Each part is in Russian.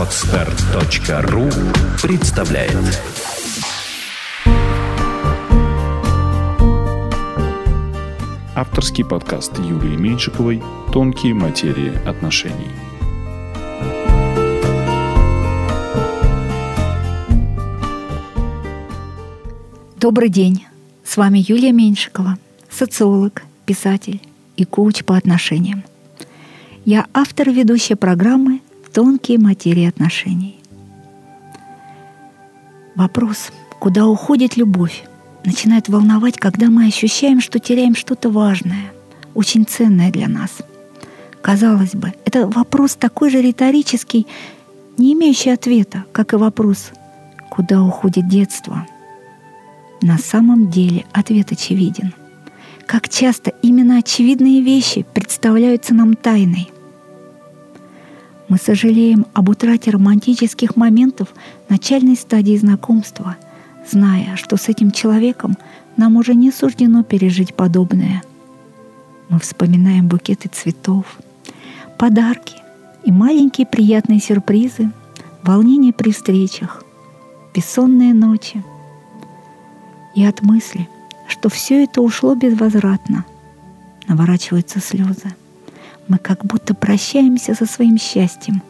Отстар.ру представляет Авторский подкаст Юлии Меньшиковой «Тонкие материи отношений». Добрый день! С вами Юлия Меньшикова, социолог, писатель и коуч по отношениям. Я автор и ведущая программы «Тонкие материи отношений». Вопрос, куда уходит любовь, начинает волновать, когда мы ощущаем, что теряем что-то важное, очень ценное для нас. Казалось бы, это вопрос такой же риторический, не имеющий ответа, как и вопрос, куда уходит детство. На самом деле ответ очевиден. Как часто именно очевидные вещи представляются нам тайной. Мы сожалеем об утрате романтических моментов начальной стадии знакомства, зная, что с этим человеком нам уже не суждено пережить подобное. Мы вспоминаем букеты цветов, подарки и маленькие приятные сюрпризы, волнение при встречах, бессонные ночи. И от мысли — что все это ушло безвозвратно. Наворачиваются слезы. Мы как будто прощаемся со своим счастьем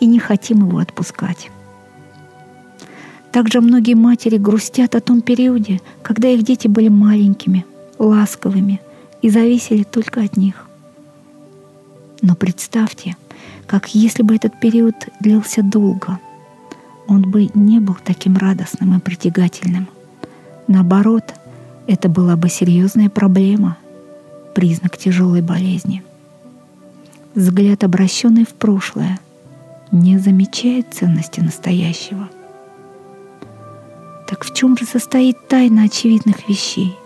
и не хотим его отпускать. Также многие матери грустят о том периоде, когда их дети были маленькими, ласковыми и зависели только от них. Но представьте, как если бы этот период длился долго, он бы не был таким радостным и притягательным. Наоборот — это была бы серьезная проблема, признак тяжелой болезни. Взгляд, обращенный в прошлое, не замечает ценности настоящего. Так в чем же состоит тайна очевидных вещей?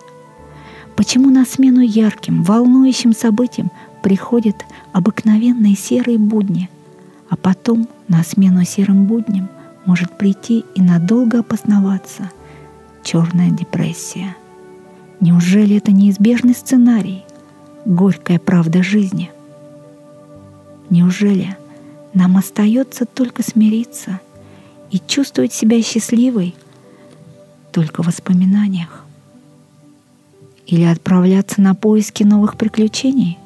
Почему на смену ярким, волнующим событиям приходят обыкновенные серые будни, а потом на смену серым будням может прийти и надолго опосноваться черная депрессия? Неужели это неизбежный сценарий? Горькая правда жизни. Неужели нам остается только смириться и чувствовать себя счастливой только в воспоминаниях? Или отправляться на поиски новых приключений,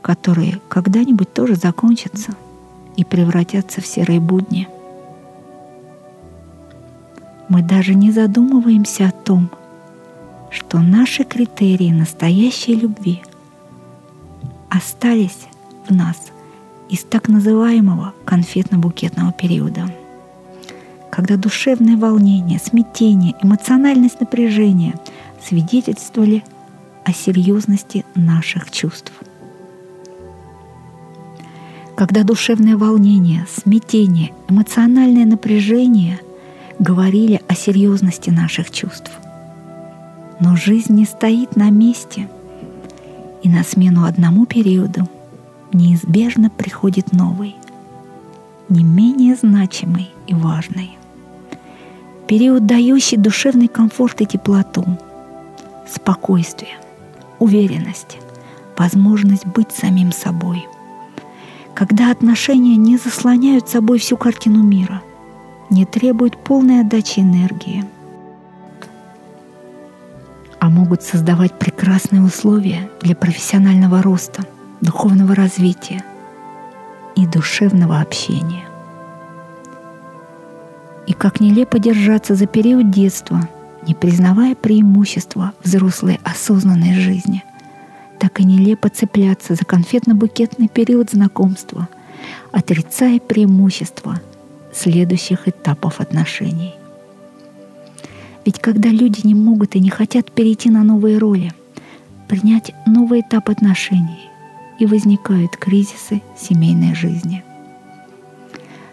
которые когда-нибудь тоже закончатся и превратятся в серые будни? Мы даже не задумываемся о том, что наши критерии настоящей любви остались в нас из так называемого конфетно-букетного периода, когда душевное волнение, смятение, эмоциональность напряжения свидетельствовали о серьезности наших чувств. Когда душевное волнение, смятение, эмоциональное напряжение говорили о серьезности наших чувств – но жизнь не стоит на месте, и на смену одному периоду неизбежно приходит новый, не менее значимый и важный. Период, дающий душевный комфорт и теплоту, спокойствие, уверенность, возможность быть самим собой. Когда отношения не заслоняют собой всю картину мира, не требуют полной отдачи энергии – а могут создавать прекрасные условия для профессионального роста, духовного развития и душевного общения. И как нелепо держаться за период детства, не признавая преимущества взрослой осознанной жизни, так и нелепо цепляться за конфетно-букетный период знакомства, отрицая преимущества следующих этапов отношений. Ведь когда люди не могут и не хотят перейти на новые роли, принять новый этап отношений, и возникают кризисы семейной жизни.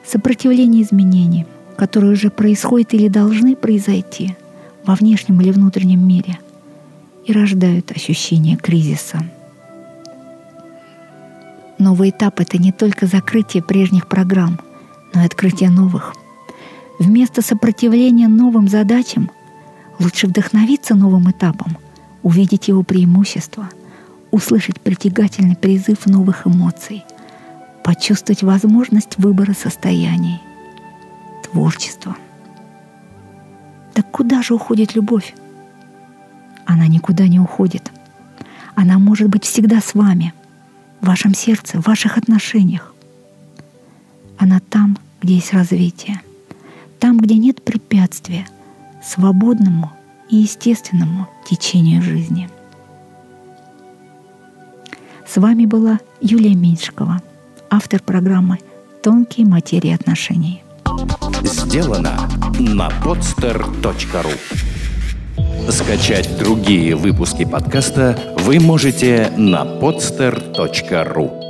Сопротивление изменениям, которые уже происходят или должны произойти во внешнем или внутреннем мире, и рождают ощущение кризиса. Новый этап — это не только закрытие прежних программ, но и открытие новых. Вместо сопротивления новым задачам Лучше вдохновиться новым этапом, увидеть его преимущества, услышать притягательный призыв новых эмоций, почувствовать возможность выбора состояний творчество. Так куда же уходит любовь? Она никуда не уходит. Она может быть всегда с вами, в вашем сердце, в ваших отношениях. Она там, где есть развитие, там, где нет препятствия свободному и естественному течению жизни. С вами была Юлия Меньшикова, автор программы «Тонкие материи отношений». Сделано на podster.ru Скачать другие выпуски подкаста вы можете на podster.ru